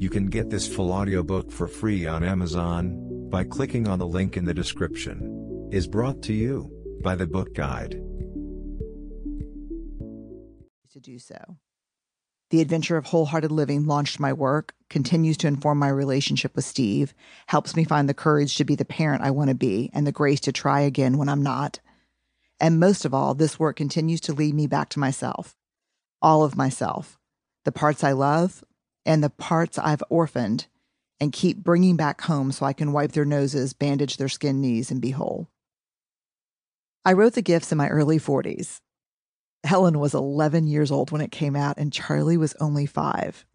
You can get this full audiobook for free on Amazon by clicking on the link in the description. Is brought to you by the Book Guide. To do so. The adventure of wholehearted living launched my work, continues to inform my relationship with Steve, helps me find the courage to be the parent I want to be and the grace to try again when I'm not. And most of all, this work continues to lead me back to myself, all of myself, the parts I love, and the parts I've orphaned and keep bringing back home so I can wipe their noses, bandage their skin knees, and be whole. I wrote The Gifts in my early 40s. Ellen was 11 years old when it came out, and Charlie was only five.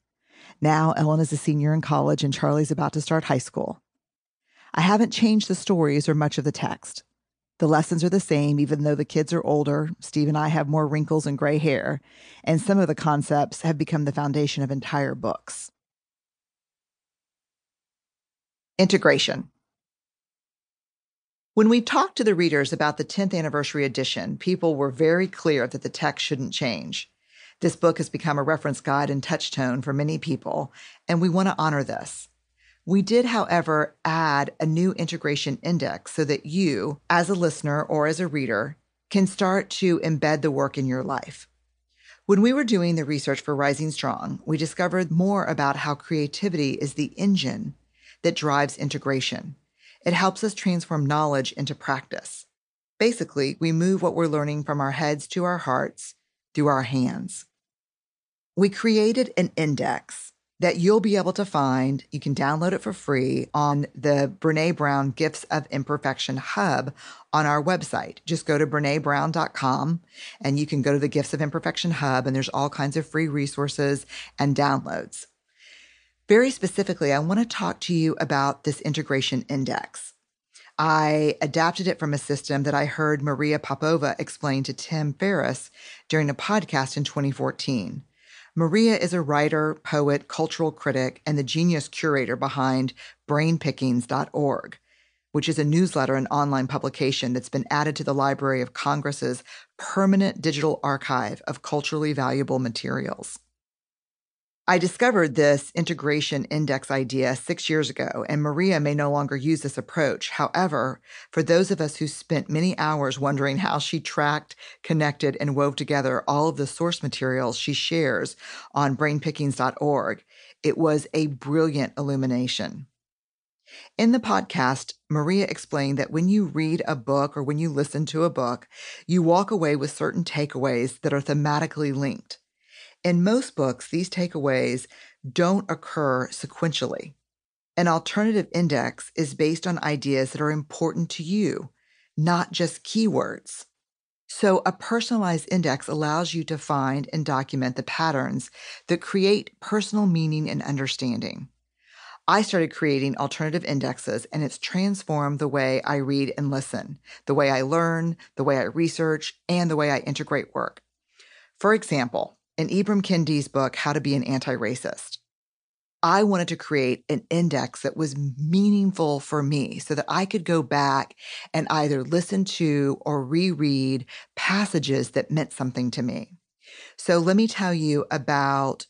Now, Ellen is a senior in college, and Charlie's about to start high school. I haven't changed the stories or much of the text. The lessons are the same, even though the kids are older. Steve and I have more wrinkles and gray hair, and some of the concepts have become the foundation of entire books. Integration. When we talked to the readers about the 10th anniversary edition, people were very clear that the text shouldn't change. This book has become a reference guide and touchstone for many people, and we want to honor this. We did, however, add a new integration index so that you, as a listener or as a reader, can start to embed the work in your life. When we were doing the research for Rising Strong, we discovered more about how creativity is the engine that drives integration. It helps us transform knowledge into practice. Basically, we move what we're learning from our heads to our hearts through our hands. We created an index that you'll be able to find. You can download it for free on the Brene Brown Gifts of Imperfection Hub on our website. Just go to brenebrown.com and you can go to the Gifts of Imperfection Hub, and there's all kinds of free resources and downloads. Very specifically, I want to talk to you about this integration index. I adapted it from a system that I heard Maria Popova explain to Tim Ferriss during a podcast in 2014. Maria is a writer, poet, cultural critic, and the genius curator behind brainpickings.org, which is a newsletter and online publication that's been added to the Library of Congress's permanent digital archive of culturally valuable materials. I discovered this integration index idea six years ago, and Maria may no longer use this approach. However, for those of us who spent many hours wondering how she tracked, connected, and wove together all of the source materials she shares on brainpickings.org, it was a brilliant illumination. In the podcast, Maria explained that when you read a book or when you listen to a book, you walk away with certain takeaways that are thematically linked. In most books, these takeaways don't occur sequentially. An alternative index is based on ideas that are important to you, not just keywords. So, a personalized index allows you to find and document the patterns that create personal meaning and understanding. I started creating alternative indexes and it's transformed the way I read and listen, the way I learn, the way I research, and the way I integrate work. For example, in Ibram Kendi's book, How to Be an Anti Racist. I wanted to create an index that was meaningful for me so that I could go back and either listen to or reread passages that meant something to me. So let me tell you about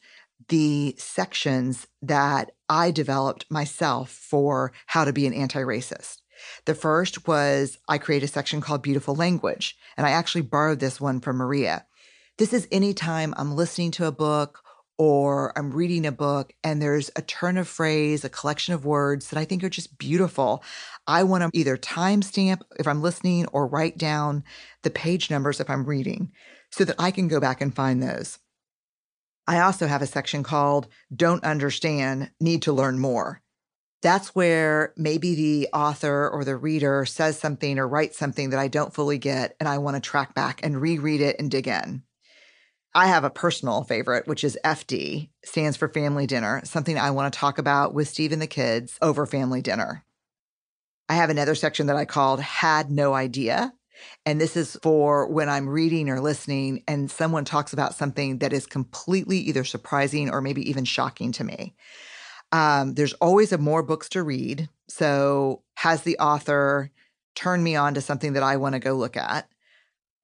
the sections that I developed myself for how to be an anti racist. The first was I created a section called Beautiful Language, and I actually borrowed this one from Maria. This is anytime I'm listening to a book or I'm reading a book and there's a turn of phrase, a collection of words that I think are just beautiful. I want to either timestamp if I'm listening or write down the page numbers if I'm reading so that I can go back and find those. I also have a section called Don't Understand, Need to Learn More. That's where maybe the author or the reader says something or writes something that I don't fully get, and I want to track back and reread it and dig in. I have a personal favorite, which is FD, stands for family dinner, something I want to talk about with Steve and the kids over family dinner. I have another section that I called Had No Idea. And this is for when I'm reading or listening and someone talks about something that is completely either surprising or maybe even shocking to me. Um, there's always a more books to read. So, has the author turned me on to something that I want to go look at?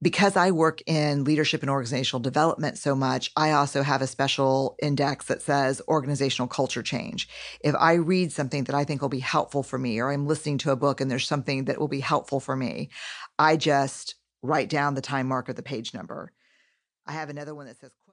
Because I work in leadership and organizational development so much, I also have a special index that says organizational culture change. If I read something that I think will be helpful for me, or I'm listening to a book and there's something that will be helpful for me, I just write down the time mark marker, the page number. I have another one that says,